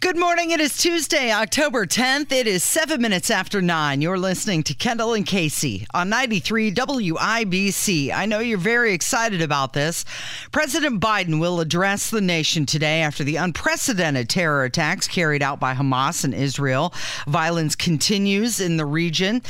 Good morning. It is Tuesday, October 10th. It is seven minutes after nine. You're listening to Kendall and Casey on 93 WIBC. I know you're very excited about this. President Biden will address the nation today after the unprecedented terror attacks carried out by Hamas in Israel. Violence continues in the region.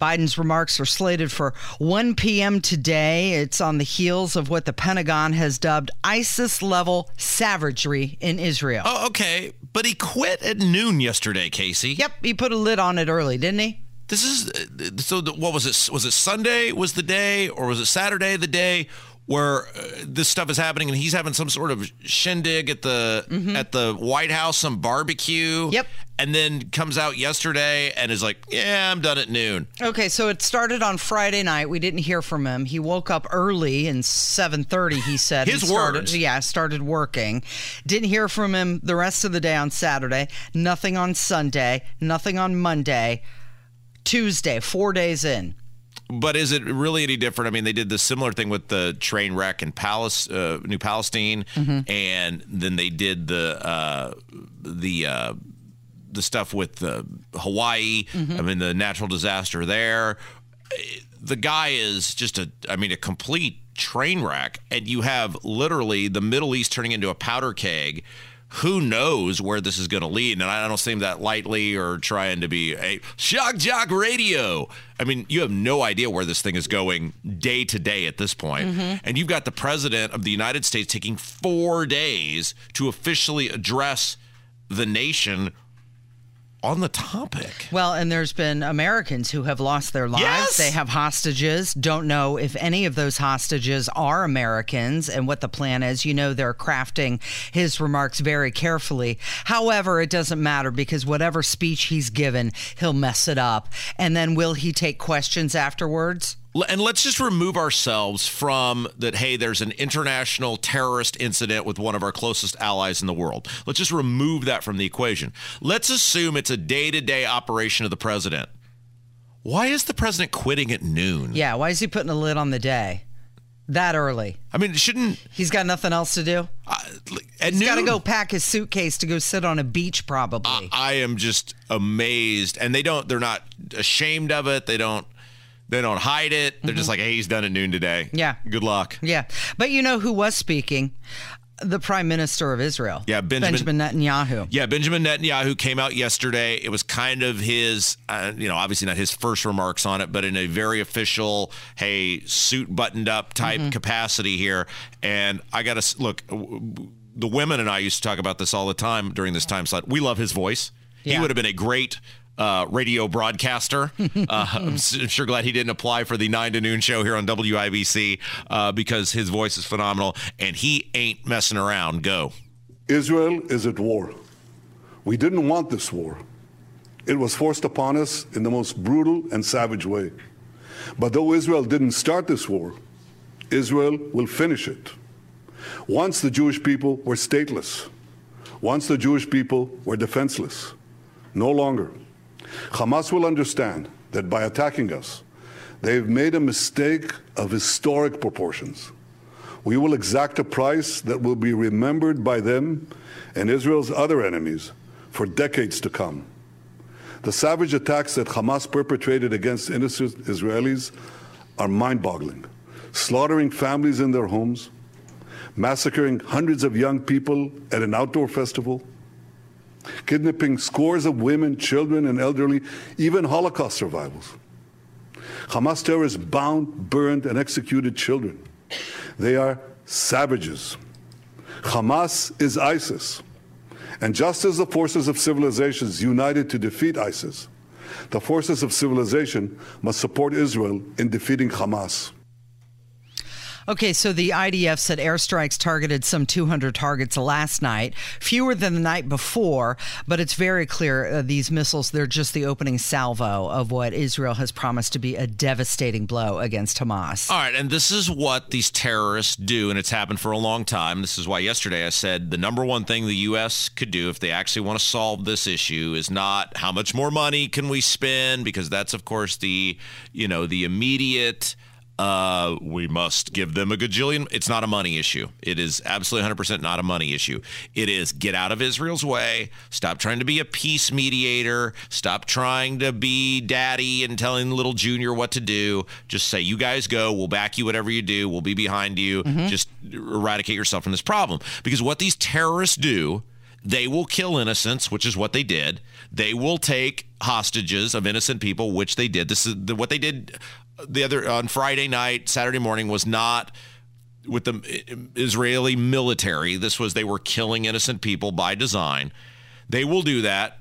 Biden's remarks are slated for 1 p.m. today. It's on the heels of what the Pentagon has dubbed ISIS level savagery in Israel. Oh, okay. But he quit at noon yesterday, Casey. Yep, he put a lid on it early, didn't he? This is uh, so. What was it? Was it Sunday? Was the day, or was it Saturday? The day where uh, this stuff is happening, and he's having some sort of shindig at the mm-hmm. at the White House, some barbecue. Yep. And then comes out yesterday and is like, "Yeah, I'm done at noon." Okay, so it started on Friday night. We didn't hear from him. He woke up early and 7:30. He said his started, words. Yeah, started working. Didn't hear from him the rest of the day on Saturday. Nothing on Sunday. Nothing on Monday. Tuesday, four days in. But is it really any different? I mean, they did the similar thing with the train wreck in Palace, uh, New Palestine, mm-hmm. and then they did the uh, the uh, the stuff with Hawaii. Mm-hmm. I mean, the natural disaster there. The guy is just a, I mean, a complete train wreck, and you have literally the Middle East turning into a powder keg who knows where this is going to lead? And I don't say that lightly or trying to be a shock jock radio. I mean, you have no idea where this thing is going day to day at this point. Mm-hmm. And you've got the president of the United States taking four days to officially address the nation on the topic. Well, and there's been Americans who have lost their lives. Yes! They have hostages. Don't know if any of those hostages are Americans and what the plan is. You know, they're crafting his remarks very carefully. However, it doesn't matter because whatever speech he's given, he'll mess it up. And then will he take questions afterwards? And let's just remove ourselves from that hey there's an international terrorist incident with one of our closest allies in the world. Let's just remove that from the equation. Let's assume it's a day-to-day operation of the president. Why is the president quitting at noon? Yeah why is he putting a lid on the day? That early. I mean shouldn't he's got nothing else to do? Uh, at he's got to go pack his suitcase to go sit on a beach probably. I, I am just amazed and they don't they're not ashamed of it. They don't they don't hide it. They're mm-hmm. just like, hey, he's done at noon today. Yeah. Good luck. Yeah. But you know who was speaking? the prime minister of Israel. Yeah, Benjamin, Benjamin, Netanyahu. Yeah, Benjamin Netanyahu came out yesterday. It was kind of his, uh, you know, obviously not his first remarks on it, but in a very official, hey, suit buttoned up type mm-hmm. capacity here. And I got to look, the women and I used to talk about this all the time during this time slot. We love his voice. Yeah. He would have been a great uh, radio broadcaster. Uh, I'm sure glad he didn't apply for the 9 to noon show here on WIBC uh, because his voice is phenomenal and he ain't messing around. Go. Israel is at war. We didn't want this war. It was forced upon us in the most brutal and savage way. But though Israel didn't start this war, Israel will finish it. Once the Jewish people were stateless, once the Jewish people were defenseless, no longer. Hamas will understand that by attacking us, they've made a mistake of historic proportions. We will exact a price that will be remembered by them and Israel's other enemies for decades to come. The savage attacks that Hamas perpetrated against innocent Israelis are mind boggling, slaughtering families in their homes, massacring hundreds of young people at an outdoor festival, kidnapping scores of women, children, and elderly, even Holocaust survivors. Hamas terrorists bound, burned, and executed children. They are savages. Hamas is ISIS. And just as the forces of civilizations united to defeat ISIS, the forces of civilization must support Israel in defeating Hamas. Okay, so the IDF said airstrikes targeted some 200 targets last night, fewer than the night before, but it's very clear uh, these missiles, they're just the opening salvo of what Israel has promised to be a devastating blow against Hamas. All right, and this is what these terrorists do, and it's happened for a long time. This is why yesterday I said the number one thing the U.S. could do if they actually want to solve this issue is not how much more money can we spend, because that's, of course, the, you know, the immediate uh, we must give them a gajillion. It's not a money issue. It is absolutely 100% not a money issue. It is get out of Israel's way. Stop trying to be a peace mediator. Stop trying to be daddy and telling little junior what to do. Just say, you guys go. We'll back you, whatever you do. We'll be behind you. Mm-hmm. Just eradicate yourself from this problem. Because what these terrorists do, they will kill innocents, which is what they did. They will take hostages of innocent people, which they did. This is the, what they did the other on Friday night, Saturday morning was not with the Israeli military. This was they were killing innocent people by design. They will do that.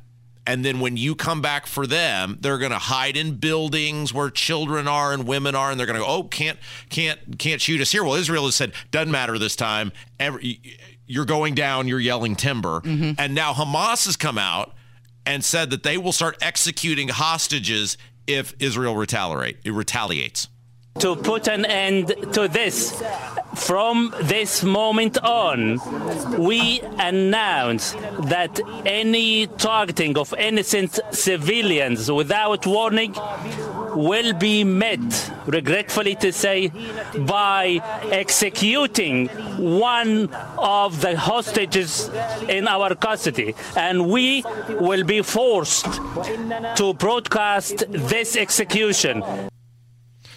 And then when you come back for them, they're going to hide in buildings where children are and women are, and they're going to go, "Oh, can't, can't, can't shoot us here." Well, Israel has said, "Doesn't matter this time. Every, you're going down. You're yelling timber." Mm-hmm. And now Hamas has come out and said that they will start executing hostages if Israel retaliate, it retaliates? To put an end to this, from this moment on, we announce that any targeting of innocent civilians without warning will be met, regretfully to say, by executing one of the hostages in our custody. And we will be forced to broadcast this execution.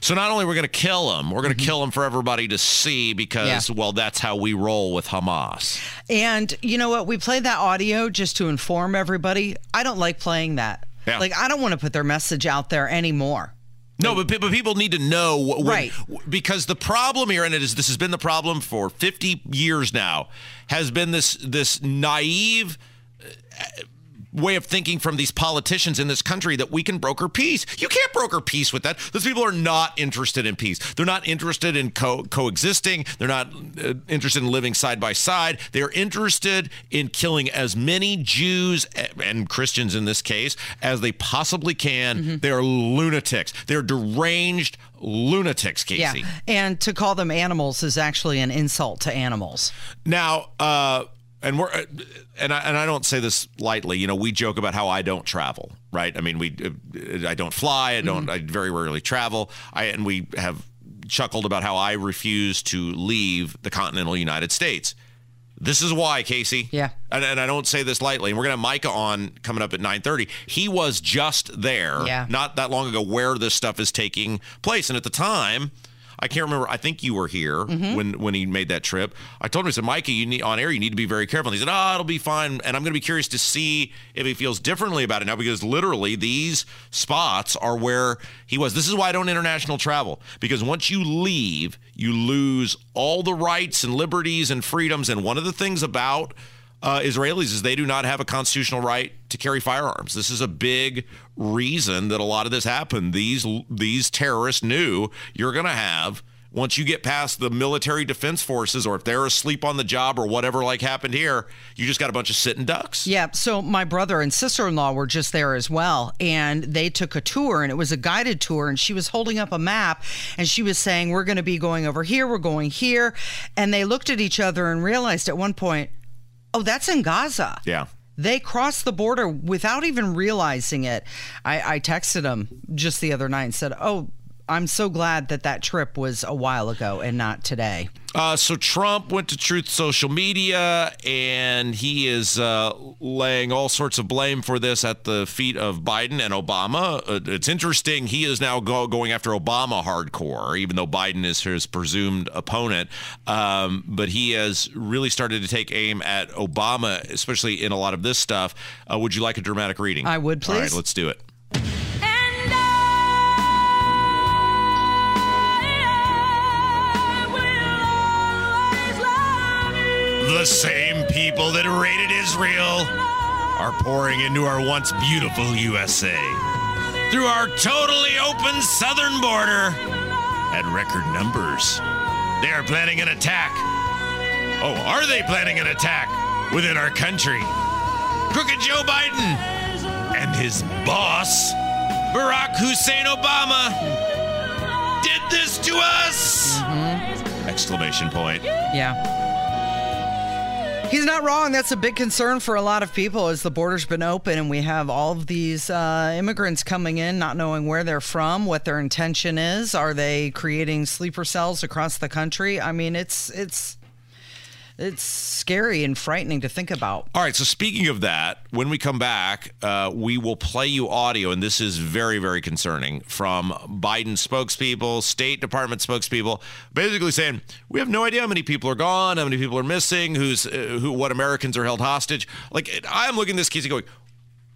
So not only we're going to kill them, we're going to mm-hmm. kill them for everybody to see because, yeah. well, that's how we roll with Hamas. And you know what? We played that audio just to inform everybody. I don't like playing that. Yeah. Like, I don't want to put their message out there anymore. No, but, but people need to know when, right because the problem here, and it is this has been the problem for 50 years now, has been this this naive way of thinking from these politicians in this country that we can broker peace. You can't broker peace with that. Those people are not interested in peace. They're not interested in co- coexisting. They're not uh, interested in living side by side. They are interested in killing as many Jews and Christians in this case as they possibly can. Mm-hmm. They are lunatics. They're deranged lunatics, Casey. Yeah. And to call them animals is actually an insult to animals. Now, uh, and we're uh, and I, and I don't say this lightly. You know, we joke about how I don't travel, right? I mean, we uh, I don't fly. I don't. Mm-hmm. I very rarely travel. I and we have chuckled about how I refuse to leave the continental United States. This is why, Casey. Yeah. And, and I don't say this lightly. And we're going to have Micah on coming up at 9:30. He was just there, yeah. not that long ago, where this stuff is taking place. And at the time, I can't remember. I think you were here mm-hmm. when when he made that trip. I told him, I said, Mikey, you need on air. You need to be very careful. And he said, Oh, it'll be fine. And I'm going to be curious to see if he feels differently about it now because literally these spots are where he was. This is why I don't international travel because once you leave, you lose all the rights and liberties and freedoms. And one of the things about uh, Israelis is they do not have a constitutional right to carry firearms. This is a big reason that a lot of this happened. These these terrorists knew you're going to have once you get past the military defense forces or if they're asleep on the job or whatever like happened here you just got a bunch of sitting ducks yeah so my brother and sister-in-law were just there as well and they took a tour and it was a guided tour and she was holding up a map and she was saying we're going to be going over here we're going here and they looked at each other and realized at one point Oh, that's in Gaza. Yeah. They crossed the border without even realizing it. I, I texted them just the other night and said, Oh, I'm so glad that that trip was a while ago and not today. Uh, so Trump went to Truth Social Media, and he is uh, laying all sorts of blame for this at the feet of Biden and Obama. Uh, it's interesting. He is now go- going after Obama hardcore, even though Biden is his presumed opponent. Um, but he has really started to take aim at Obama, especially in a lot of this stuff. Uh, would you like a dramatic reading? I would, please. All right, let's do it. The same people that raided Israel are pouring into our once beautiful USA through our totally open southern border at record numbers. They are planning an attack. Oh, are they planning an attack within our country? Crooked Joe Biden and his boss, Barack Hussein Obama, did this to us! Mm-hmm. Exclamation point. Yeah. He's not wrong. That's a big concern for a lot of people as the border's been open and we have all of these uh, immigrants coming in, not knowing where they're from, what their intention is. Are they creating sleeper cells across the country? I mean, it's it's it's scary and frightening to think about. All right. So speaking of that, when we come back, uh, we will play you audio, and this is very, very concerning from Biden spokespeople, State Department spokespeople, basically saying we have no idea how many people are gone, how many people are missing, who's uh, who, what Americans are held hostage. Like I'm looking at this case and going,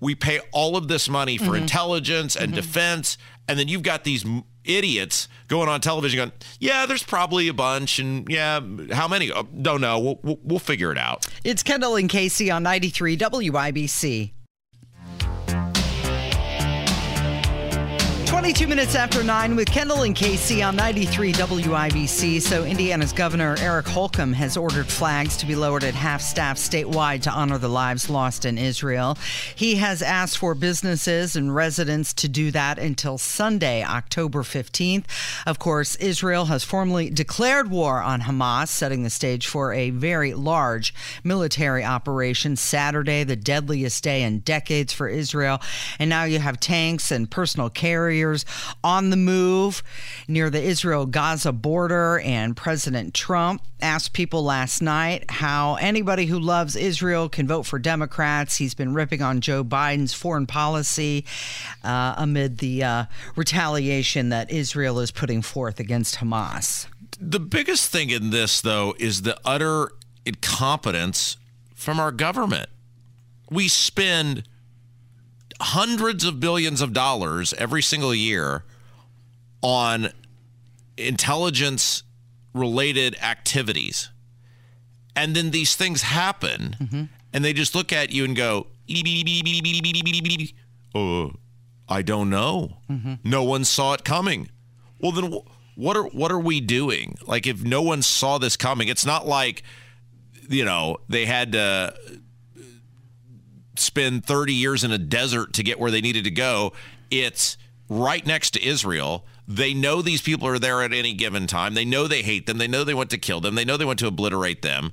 we pay all of this money for intelligence and defense, and then you've got these m- idiots going on television going, yeah, there's probably a bunch, and yeah, how many? Oh, don't know. We'll, we'll, we'll figure it out. It's Kendall and Casey on 93 WIBC. 22 minutes after 9 with Kendall and Casey on 93 WIBC. So, Indiana's Governor Eric Holcomb has ordered flags to be lowered at half staff statewide to honor the lives lost in Israel. He has asked for businesses and residents to do that until Sunday, October 15th. Of course, Israel has formally declared war on Hamas, setting the stage for a very large military operation Saturday, the deadliest day in decades for Israel. And now you have tanks and personal carriers on the move near the Israel Gaza border. And President Trump asked people last night how anybody who loves Israel can vote for Democrats. He's been ripping on Joe Biden's foreign policy uh, amid the uh, retaliation that Israel is putting forth against Hamas. The biggest thing in this, though, is the utter incompetence from our government. We spend hundreds of billions of dollars every single year on intelligence related activities. And then these things happen, and they just look at you and go, uh, I don't know. No one saw it coming. Well, then what are what are we doing? Like, if no one saw this coming, it's not like you know they had to spend 30 years in a desert to get where they needed to go. It's right next to Israel. They know these people are there at any given time. They know they hate them. They know they want to kill them. They know they want to obliterate them.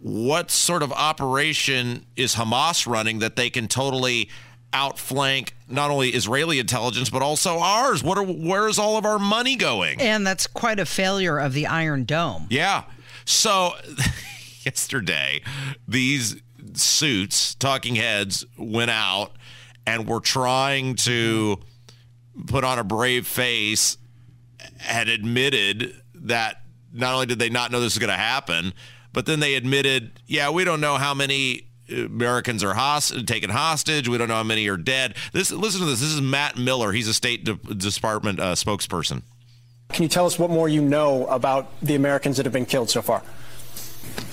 What sort of operation is Hamas running that they can totally outflank not only Israeli intelligence but also ours? What are where's all of our money going? And that's quite a failure of the Iron Dome. Yeah. So yesterday, these suits, talking heads, went out and were trying to put on a brave face, had admitted that not only did they not know this was going to happen, but then they admitted, yeah, we don't know how many Americans are host- taken hostage. We don't know how many are dead. This, listen to this. This is Matt Miller. He's a State De- Department uh, spokesperson. Can you tell us what more you know about the Americans that have been killed so far?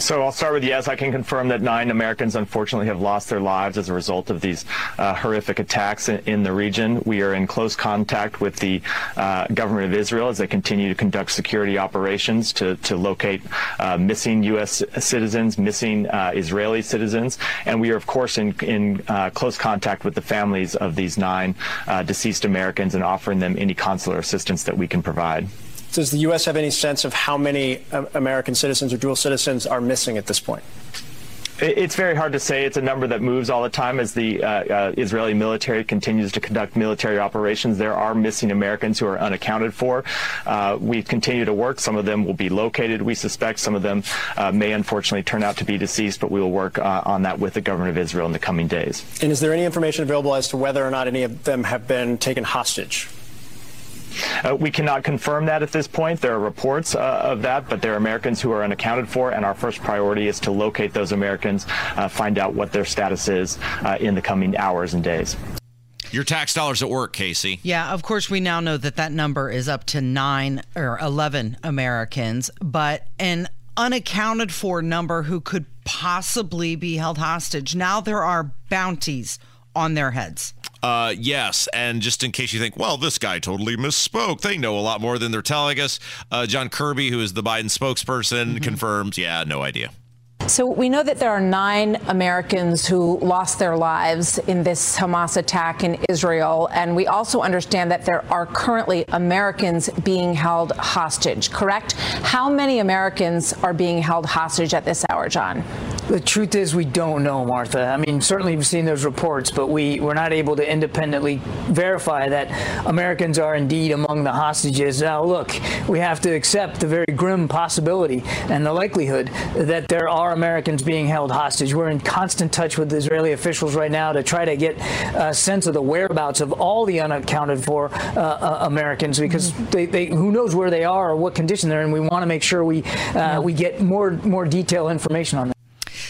So I'll start with yes, I can confirm that nine Americans unfortunately have lost their lives as a result of these uh, horrific attacks in, in, the region. We are in close contact with the uh, government of Israel as they continue to conduct security operations to, to locate uh, missing U.S. citizens, missing uh, Israeli citizens, and we are of course in, in uh, close contact with the families of these nine uh, deceased Americans and offering them any consular assistance that we can provide. Does the U.S. have any sense of how many uh, American citizens or dual citizens are missing at this point? It's very hard to say. It's a number that moves all the time as the uh, uh, Israeli military continues to conduct military operations. There are missing Americans who are unaccounted for. Uh, we continue to work. Some of them will be located, we suspect. Some of them uh, may unfortunately turn out to be deceased, but we will work uh, on that with the government of Israel in the coming days. And is there any information available as to whether or not any of them have been taken hostage? Uh, we cannot confirm that at this point. There are reports uh, of that, but there are Americans who are unaccounted for, and our first priority is to locate those Americans, uh, find out what their status is uh, in the coming hours and days. Your tax dollars at work, Casey. Yeah, of course, we now know that that number is up to nine or 11 Americans, but an unaccounted for number who could possibly be held hostage. Now there are bounties on their heads. Uh, yes, and just in case you think, well, this guy totally misspoke, they know a lot more than they're telling us. Uh, John Kirby, who is the Biden spokesperson, mm-hmm. confirms, yeah, no idea. So we know that there are nine Americans who lost their lives in this Hamas attack in Israel. And we also understand that there are currently Americans being held hostage, correct? How many Americans are being held hostage at this hour, John? The truth is, we don't know, Martha. I mean, certainly we've seen those reports, but we, we're not able to independently verify that Americans are indeed among the hostages. Now, look, we have to accept the very grim possibility and the likelihood that there are Americans being held hostage. We're in constant touch with Israeli officials right now to try to get a sense of the whereabouts of all the unaccounted for uh, uh, Americans because they, they, who knows where they are or what condition they're in. We want to make sure we uh, we get more more detailed information on that.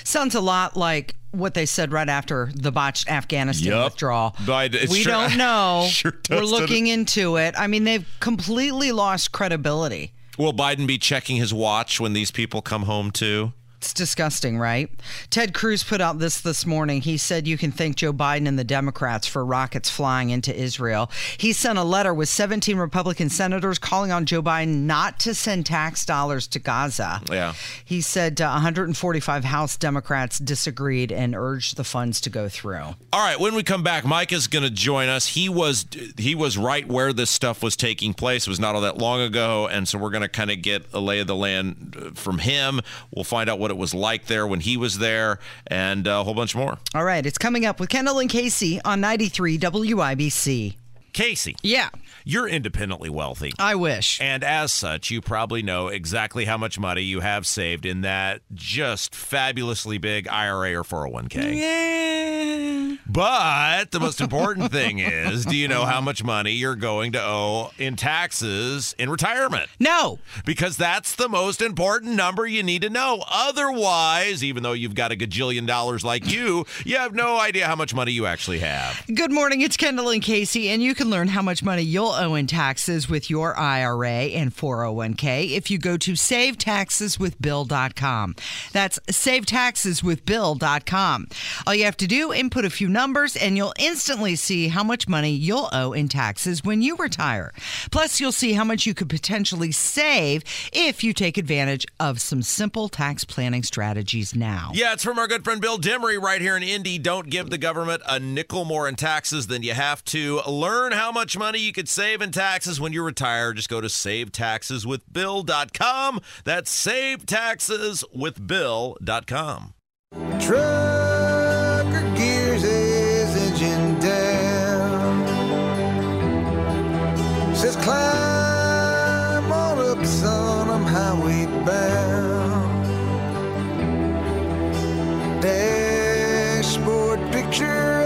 Sounds a lot like what they said right after the botched Afghanistan yep. withdrawal. But we sure, don't know. Sure We're looking into it. I mean, they've completely lost credibility. Will Biden be checking his watch when these people come home too? It's disgusting, right? Ted Cruz put out this this morning. He said you can thank Joe Biden and the Democrats for rockets flying into Israel. He sent a letter with 17 Republican senators calling on Joe Biden not to send tax dollars to Gaza. Yeah. He said uh, 145 House Democrats disagreed and urged the funds to go through. All right, when we come back, Mike is going to join us. He was he was right where this stuff was taking place. It was not all that long ago, and so we're going to kind of get a lay of the land uh, from him. We'll find out what what it was like there when he was there, and a whole bunch more. All right, it's coming up with Kendall and Casey on 93 WIBC. Casey. Yeah. You're independently wealthy. I wish. And as such, you probably know exactly how much money you have saved in that just fabulously big IRA or 401k. Yeah. But the most important thing is do you know how much money you're going to owe in taxes in retirement? No. Because that's the most important number you need to know. Otherwise, even though you've got a gajillion dollars like you, you have no idea how much money you actually have. Good morning. It's Kendall and Casey, and you can learn how much money you'll owe in taxes with your IRA and 401k if you go to savetaxeswithbill.com. That's savetaxeswithbill.com. All you have to do, input a few numbers, and you'll instantly see how much money you'll owe in taxes when you retire. Plus, you'll see how much you could potentially save if you take advantage of some simple tax planning strategies now. Yeah, it's from our good friend Bill Demery right here in Indy. Don't give the government a nickel more in taxes than you have to. Learn how much money you could save in taxes when you retire. Just go to savetaxeswithbill.com. That's savetaxeswithbill.com. Trucker gears his engine down. Says climb on up, son, I'm highway bound. Dashboard picture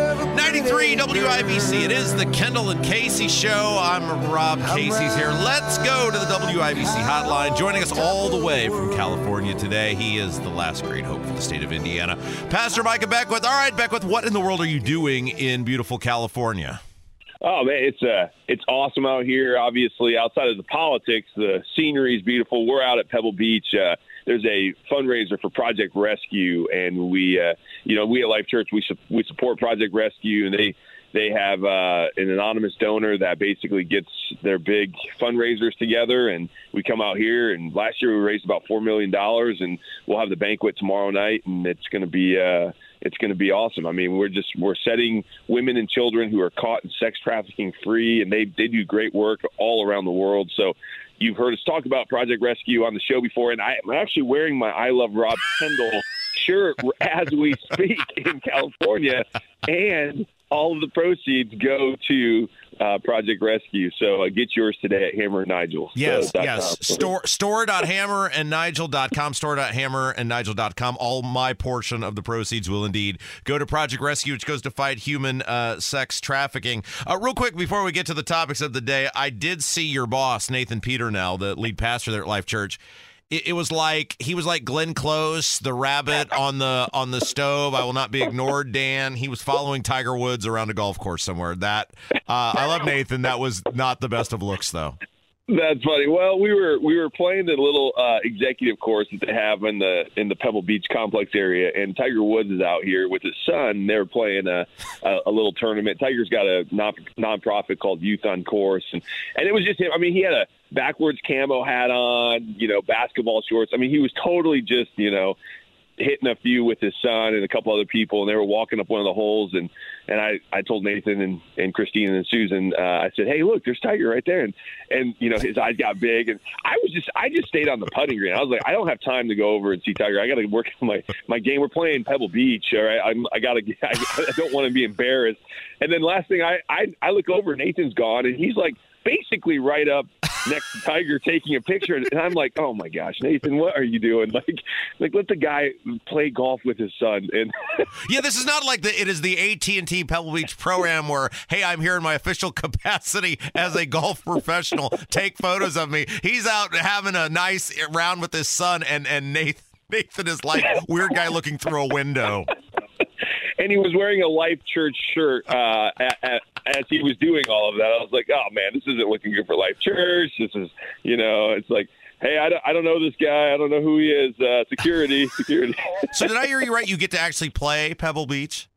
93 WIBC. It is the Kendall and Casey show. I'm Rob Casey's here. Let's go to the WIBC hotline. Joining us all the way from California today, he is the last great hope for the state of Indiana. Pastor Micah Beckwith. All right, Beckwith, what in the world are you doing in beautiful California? Oh man, it's uh it's awesome out here. Obviously, outside of the politics, the scenery is beautiful. We're out at Pebble Beach. Uh, there's a fundraiser for Project Rescue, and we, uh, you know, we at Life Church we su- we support Project Rescue, and they they have uh, an anonymous donor that basically gets their big fundraisers together, and we come out here. And last year we raised about four million dollars, and we'll have the banquet tomorrow night, and it's going to be. Uh, it's going to be awesome. I mean, we're just we're setting women and children who are caught in sex trafficking free, and they they do great work all around the world. So You've heard us talk about Project Rescue on the show before, and I'm actually wearing my I Love Rob Kendall shirt as we speak in California. And all of the proceeds go to uh, Project Rescue. So uh, get yours today at Hammer and Nigl. Yes, so, yes. Store store.hammer and nigl.com, store.hammer and nigl.com. All my portion of the proceeds will indeed go to Project Rescue, which goes to fight human uh, sex trafficking. Uh, real quick, before we get to the topics of the day, I did see your boss, Nathan Peternell, the lead pastor there at Life Church it, it, was like he was like Glenn Close, the rabbit on the on the stove. I will not be ignored. Dan, he was following Tiger Woods around a golf course somewhere. That uh, I love Nathan. That was not the best of looks though. That's funny. Well, we were we were playing the little uh, executive course that they have in the in the Pebble Beach complex area, and Tiger Woods is out here with his son. They were playing a a, a little tournament. Tiger's got a non nonprofit called Youth on Course, and and it was just him. I mean, he had a backwards camo hat on, you know, basketball shorts. I mean, he was totally just you know hitting a few with his son and a couple other people, and they were walking up one of the holes. And and I I told Nathan and and Christine and Susan, uh, I said, hey, look, there's Tiger right there. And and you know his eyes got big, and I was just I just stayed on the putting green. I was like, I don't have time to go over and see Tiger. I got to work on my my game. We're playing Pebble Beach. All right, I'm, I got to. I, I don't want to be embarrassed. And then last thing, I, I I look over, Nathan's gone, and he's like basically right up next to Tiger taking a picture, and I'm like, oh my gosh, Nathan, what are you doing? Like, like let the guy play golf with his son. And yeah, this is not like the it is the AT and T Pebble Beach program where hey, I'm here in my official capacity as a golf professional. Take photos of me. He's out having a nice round with his son, and and Nathan. Nathan is like weird guy looking through a window. and he was wearing a Life Church shirt uh, at, at, as he was doing all of that. I was like, oh man, this isn't looking good for Life Church. This is, you know, it's like. Hey, I don't, I don't know this guy. I don't know who he is. Uh, security, security. so, did I hear you right? You get to actually play Pebble Beach?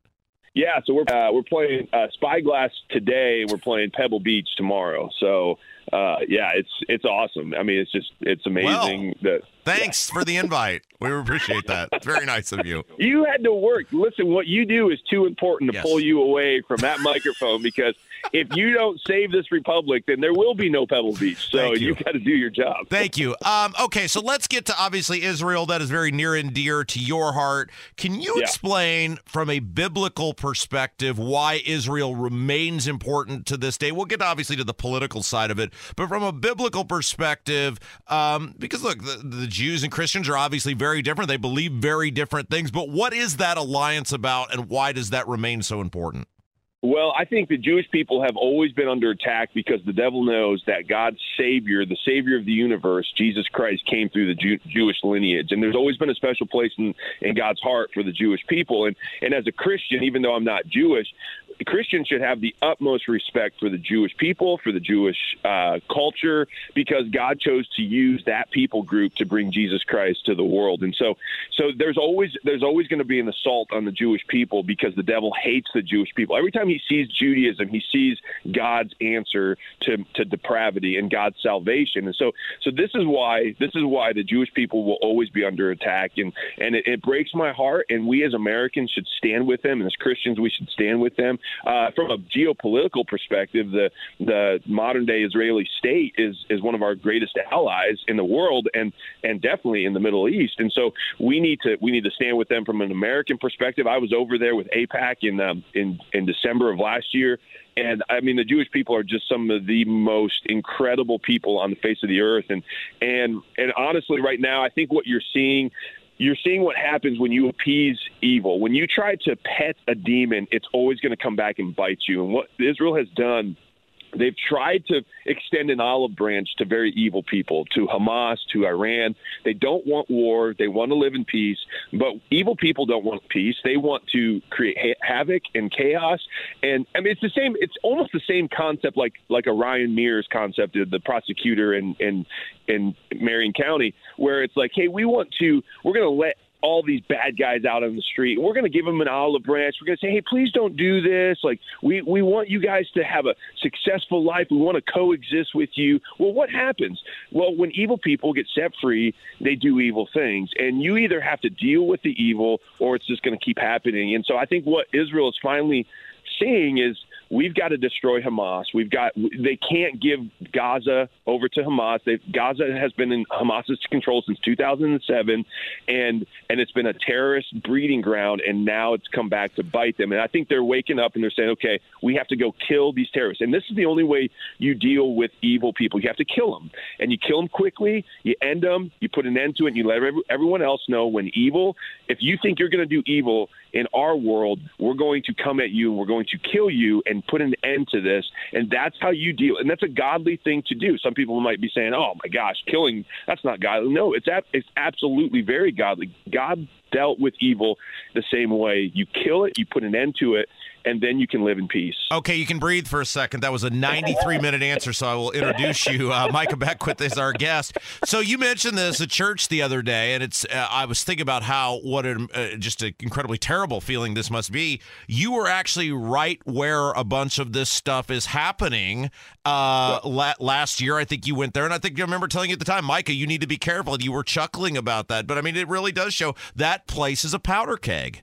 Yeah, so we're uh, we're playing uh, Spyglass today. We're playing Pebble Beach tomorrow. So uh, yeah, it's it's awesome. I mean, it's just it's amazing well, that. Thanks yeah. for the invite. We appreciate that. It's very nice of you. You had to work. Listen, what you do is too important to yes. pull you away from that microphone because if you don't save this republic, then there will be no Pebble Beach. So you, you got to do your job. Thank you. Um, okay, so let's get to obviously Israel. That is very near and dear to your heart. Can you yeah. explain from a biblical perspective why Israel remains important to this day? We'll get obviously to the political side of it, but from a biblical perspective, um, because look, the, the Jews and Christians are obviously very different. They believe very different things. But what is that alliance about, and why does that remain so important? Well, I think the Jewish people have always been under attack because the devil knows that God's Savior, the Savior of the universe, Jesus Christ, came through the Jew- Jewish lineage. And there's always been a special place in, in God's heart for the Jewish people. And, and as a Christian, even though I'm not Jewish, Christians should have the utmost respect for the Jewish people, for the Jewish uh, culture, because God chose to use that people group to bring Jesus Christ to the world. And so, so there's always there's always going to be an assault on the Jewish people because the devil hates the Jewish people. Every time he sees Judaism, he sees God's answer to, to depravity and God's salvation. And so, so this is why this is why the Jewish people will always be under attack. And and it, it breaks my heart. And we as Americans should stand with them, and as Christians, we should stand with them uh, from a geopolitical perspective, the the modern day Israeli state is is one of our greatest allies in the world, and and definitely in the Middle East. And so we need to we need to stand with them from an American perspective. I was over there with AIPAC in um, in in December of last year, and I mean the Jewish people are just some of the most incredible people on the face of the earth and and and honestly right now I think what you're seeing you're seeing what happens when you appease evil. When you try to pet a demon, it's always going to come back and bite you. And what Israel has done They've tried to extend an olive branch to very evil people, to Hamas, to Iran. They don't want war. They want to live in peace. But evil people don't want peace. They want to create ha- havoc and chaos. And I mean, it's the same. It's almost the same concept, like like a Ryan Mears concept, of the prosecutor in in in Marion County, where it's like, hey, we want to. We're going to let all these bad guys out on the street. We're going to give them an olive branch. We're going to say, hey, please don't do this. Like, we, we want you guys to have a successful life. We want to coexist with you. Well, what happens? Well, when evil people get set free, they do evil things. And you either have to deal with the evil or it's just going to keep happening. And so I think what Israel is finally seeing is we've got to destroy Hamas. We've got they can't give Gaza over to Hamas. They've, Gaza has been in Hamas's control since 2007, and and it's been a terrorist breeding ground. And now it's come back to bite them. And I think they're waking up and they're saying, okay, we have to go kill these terrorists. And this is the only way you deal with evil people. You have to kill them, and you kill them quickly. You end them. You put an end to it. and You let everyone else know when evil. If you think you're going to do evil in our world, we're going to come at you. We're going to kill you and put an end to this. And that's how you deal. And that's a godly thing to do. Some people might be saying, "Oh my gosh, killing that's not godly." No, it's it's absolutely very godly. God dealt with evil the same way. You kill it, you put an end to it, and then you can live in peace. Okay, you can breathe for a second. That was a 93 minute answer, so I will introduce you. Uh, Micah Beckwith is our guest. So you mentioned this at church the other day, and it's uh, I was thinking about how what an, uh, just an incredibly terrible feeling this must be. You were actually right where a bunch of this stuff is happening. Uh, la- last year, I think you went there, and I think I remember telling you at the time, Micah, you need to be careful. And you were chuckling about that, but I mean, it really does show that place is a powder keg.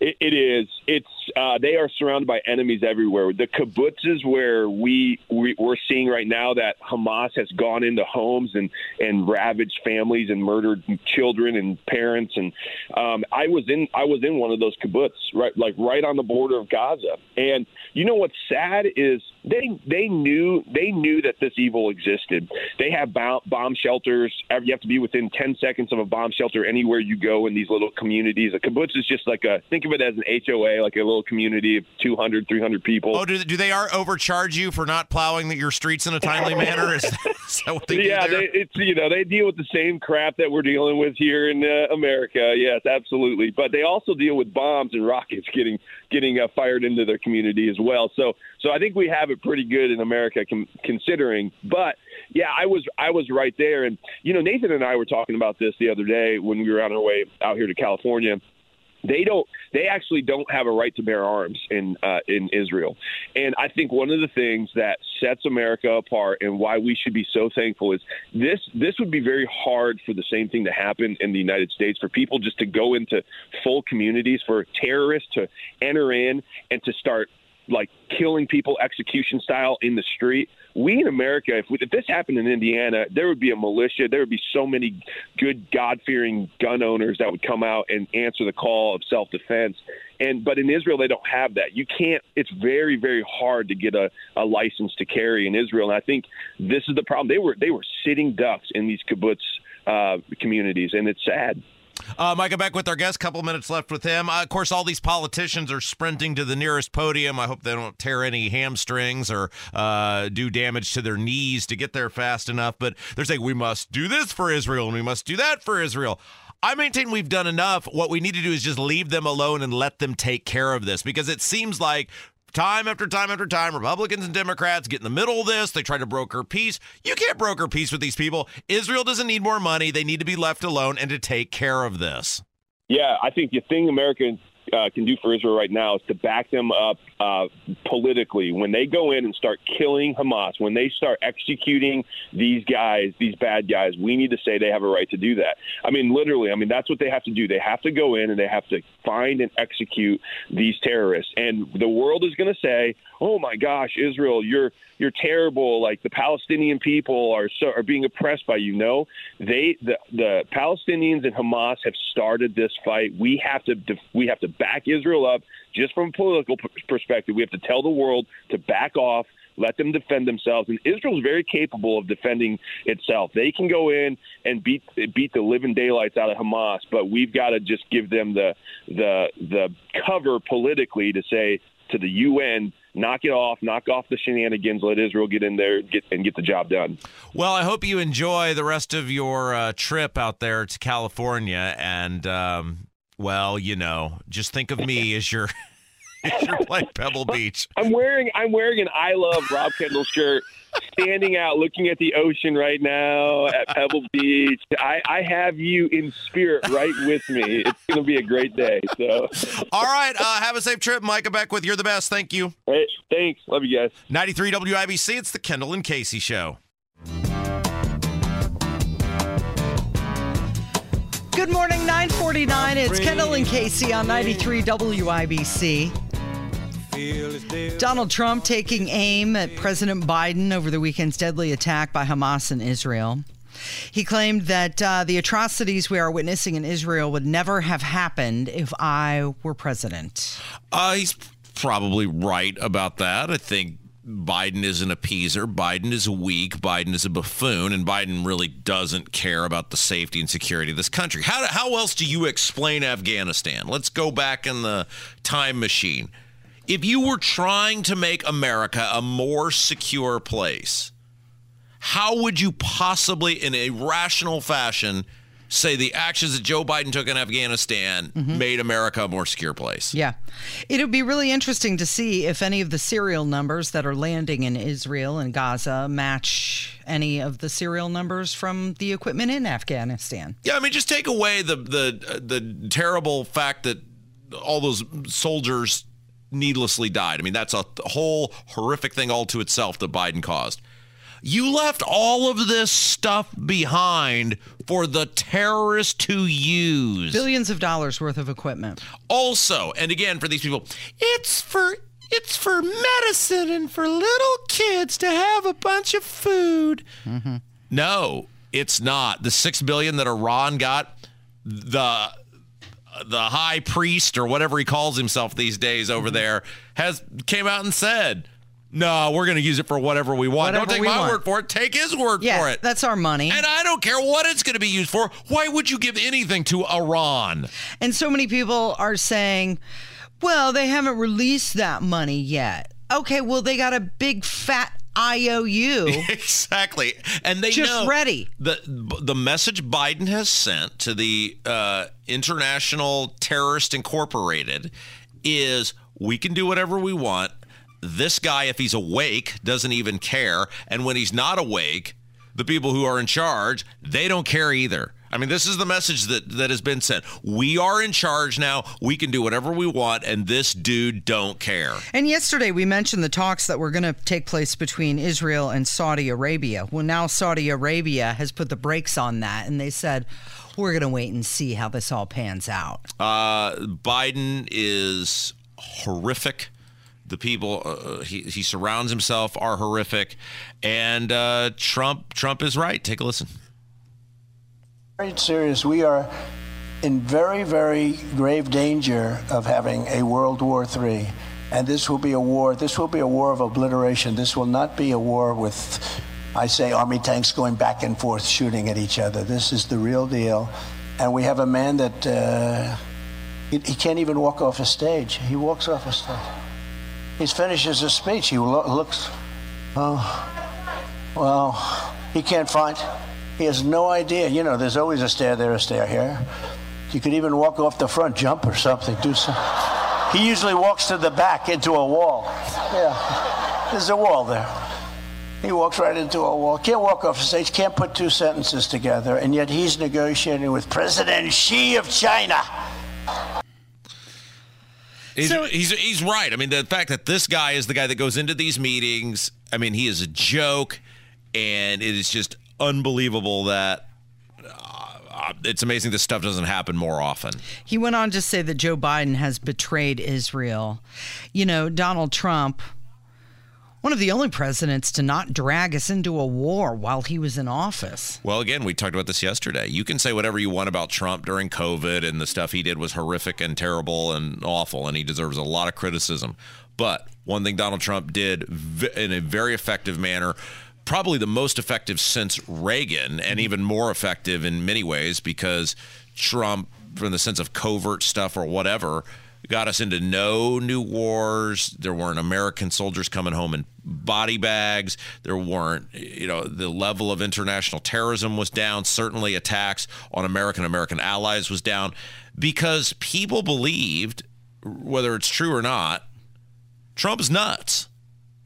It, it is. It's uh, they are surrounded by enemies everywhere. The kibbutzes where we, we we're seeing right now that Hamas has gone into homes and and ravaged families and murdered children and parents. And um, I was in I was in one of those kibbutz right like right on the border of Gaza. And you know what's sad is they they knew they knew that this evil existed. They have bomb shelters. You have to be within 10 seconds of a bomb shelter anywhere you go in these little communities. A kibbutz is just like a think of it as an HOA, like a little community of 200, 300 people. Oh, do, do they are overcharge you for not plowing your streets in a timely manner? Is, is that what they yeah, do? They, it's you know they deal with the same crap that we're dealing with here in uh, America. Yes, absolutely. But they also deal with bombs and rockets getting getting uh, fired into their community as well. So so I think we have it pretty good in America considering. But yeah, I was I was right there, and you know Nathan and I were talking about this the other day when we were on our way out here to California they don't they actually don't have a right to bear arms in uh, in Israel and I think one of the things that sets America apart and why we should be so thankful is this this would be very hard for the same thing to happen in the United States for people just to go into full communities for terrorists to enter in and to start like killing people execution style in the street. We in America, if, we, if this happened in Indiana, there would be a militia. There would be so many good, God fearing gun owners that would come out and answer the call of self defense. And but in Israel, they don't have that. You can't. It's very, very hard to get a, a license to carry in Israel. And I think this is the problem. They were they were sitting ducks in these kibbutz uh, communities, and it's sad. Uh, Micah Beckwith our guest. Couple minutes left with him. Uh, of course, all these politicians are sprinting to the nearest podium. I hope they don't tear any hamstrings or uh, do damage to their knees to get there fast enough. But they're saying we must do this for Israel and we must do that for Israel. I maintain we've done enough. What we need to do is just leave them alone and let them take care of this because it seems like time after time after time, Republicans and Democrats get in the middle of this. They try to broker peace. You can't broker peace with these people. Israel doesn't need more money. They need to be left alone and to take care of this. Yeah, I think the thing America uh, can do for Israel right now is to back them up uh, politically. When they go in and start killing Hamas, when they start executing these guys, these bad guys, we need to say they have a right to do that. I mean, literally, I mean, that's what they have to do. They have to go in and they have to find and execute these terrorists. And the world is going to say, oh my gosh, Israel, you're you're terrible. Like the Palestinian people are so, are being oppressed by you. No, they the the Palestinians and Hamas have started this fight. We have to we have to back Israel up. Just from a political perspective, we have to tell the world to back off. Let them defend themselves, and Israel's very capable of defending itself. They can go in and beat beat the living daylights out of Hamas, but we've got to just give them the the the cover politically to say to the UN knock it off, knock off the shenanigans, let Israel get in there get, and get the job done. Well, I hope you enjoy the rest of your uh, trip out there to California. And, um, well, you know, just think of me as your. as your playing Pebble Beach. I'm wearing I'm wearing an I love Rob Kendall shirt standing out looking at the ocean right now at Pebble Beach. I, I have you in spirit right with me. It's going to be a great day. So, all right, uh, have a safe trip, Micah Beckwith. You're the best. Thank you. Hey, thanks. Love you guys. 93 WIBC. It's the Kendall and Casey show. Good morning, 949. It's Kendall and Casey on 93 WIBC. Donald Trump taking aim at President Biden over the weekend's deadly attack by Hamas in Israel. He claimed that uh, the atrocities we are witnessing in Israel would never have happened if I were president. Uh, he's probably right about that. I think Biden is an appeaser. Biden is weak. Biden is a buffoon, and Biden really doesn't care about the safety and security of this country. How, how else do you explain Afghanistan? Let's go back in the time machine if you were trying to make America a more secure place, how would you possibly, in a rational fashion, say the actions that Joe Biden took in Afghanistan mm-hmm. made America a more secure place. Yeah. It would be really interesting to see if any of the serial numbers that are landing in Israel and Gaza match any of the serial numbers from the equipment in Afghanistan. Yeah, I mean, just take away the the uh, the terrible fact that all those soldiers needlessly died. I mean, that's a whole horrific thing all to itself that Biden caused. You left all of this stuff behind for the terrorists to use. Billions of dollars worth of equipment. Also, and again for these people, it's for it's for medicine and for little kids to have a bunch of food. Mm-hmm. No, it's not. The 6 billion that Iran got, the the high priest or whatever he calls himself these days over mm-hmm. there has came out and said, "No, we're going to use it for whatever we want. Whatever Don't take my want." word for it. Take his word Yeah, for it." that's our money. and I don't care what it's going to be used for. Why would you give anything to Iran? And so many people are saying, well, they haven't released that money yet. Okay, well, they got a big fat IOU. exactly, and they Just ready. the the message Biden has sent to the uh, International Terrorist Incorporated is we can do whatever we want. This guy, if he's awake, doesn't even care, and when he's not awake, the people who are in charge they don't care either. I mean, this is the message that that has been sent. We are in charge now. We can do whatever we want, and this dude don't care. And yesterday we mentioned the talks that were going to take place between Israel and Saudi Arabia. Well, now Saudi Arabia has put the brakes on that, and they said, we're going to wait and see how this all pans out. Uh, Biden is horrific. The people uh, he, he surrounds himself are horrific, and uh, Trump Trump is right. Take a listen. Very serious. We are in very, very grave danger of having a World War III. And this will be a war. This will be a war of obliteration. This will not be a war with, I say, army tanks going back and forth shooting at each other. This is the real deal. And we have a man that uh, he, he can't even walk off a stage. He walks off a stage. He finishes his speech. He lo- looks, oh, well, he can't find. He has no idea. You know, there's always a stair there, a stair here. You could even walk off the front, jump or something, do some. He usually walks to the back into a wall. Yeah, there's a wall there. He walks right into a wall. Can't walk off the stage. Can't put two sentences together, and yet he's negotiating with President Xi of China. He's, he's he's right. I mean, the fact that this guy is the guy that goes into these meetings. I mean, he is a joke, and it is just unbelievable that. Uh, it's amazing this stuff doesn't happen more often. He went on to say that Joe Biden has betrayed Israel. You know, Donald Trump, one of the only presidents to not drag us into a war while he was in office. Well, again, we talked about this yesterday. You can say whatever you want about Trump during COVID, and the stuff he did was horrific and terrible and awful, and he deserves a lot of criticism. But one thing Donald Trump did in a very effective manner, probably the most effective since Reagan, and mm-hmm. even more effective in many ways because Trump, from the sense of covert stuff or whatever, got us into no new wars. There weren't American soldiers coming home in body bags. There weren't, you know, the level of international terrorism was down. Certainly, attacks on American American allies was down because people believed, whether it's true or not, Trump's nuts.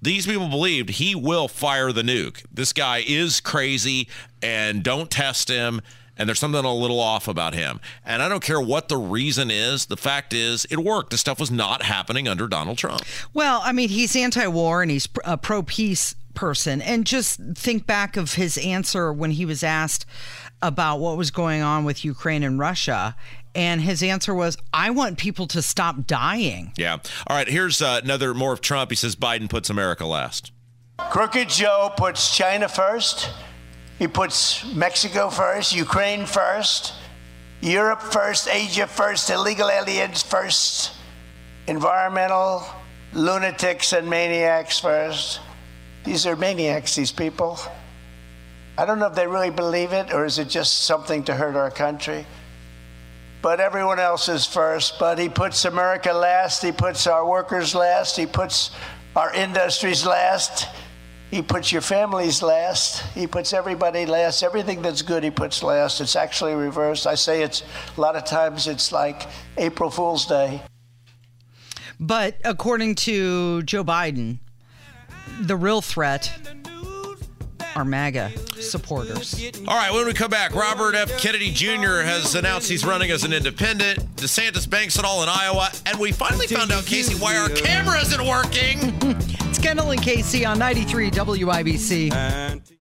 These people believed he will fire the nuke. This guy is crazy and don't test him. And there's something a little off about him. And I don't care what the reason is. The fact is, it worked. The stuff was not happening under Donald Trump. Well, I mean, he's anti war and he's a pro peace person. And just think back of his answer when he was asked about what was going on with Ukraine and Russia. And his answer was, I want people to stop dying. Yeah. All right. Here's uh, another more of Trump. He says Biden puts America last. Crooked Joe puts China first. He puts Mexico first, Ukraine first, Europe first, Asia first, illegal aliens first, environmental lunatics and maniacs first. These are maniacs, these people. I don't know if they really believe it or is it just something to hurt our country. But everyone else is first. But he puts America last. He puts our workers last. He puts our industries last. he puts your families last. He puts everybody last. Everything that's good, he puts last. It's actually reversed. I say it's a lot of times it's like April Fool's Day. But according to Joe Biden, the real threat are MAGA supporters. All right, when we come back, Robert F. Kennedy Jr. has announced he's running as an independent. DeSantis banks it all in Iowa. And we finally found out, Casey, why our camera isn't working. it's Kendall and Casey on 93 WIBC.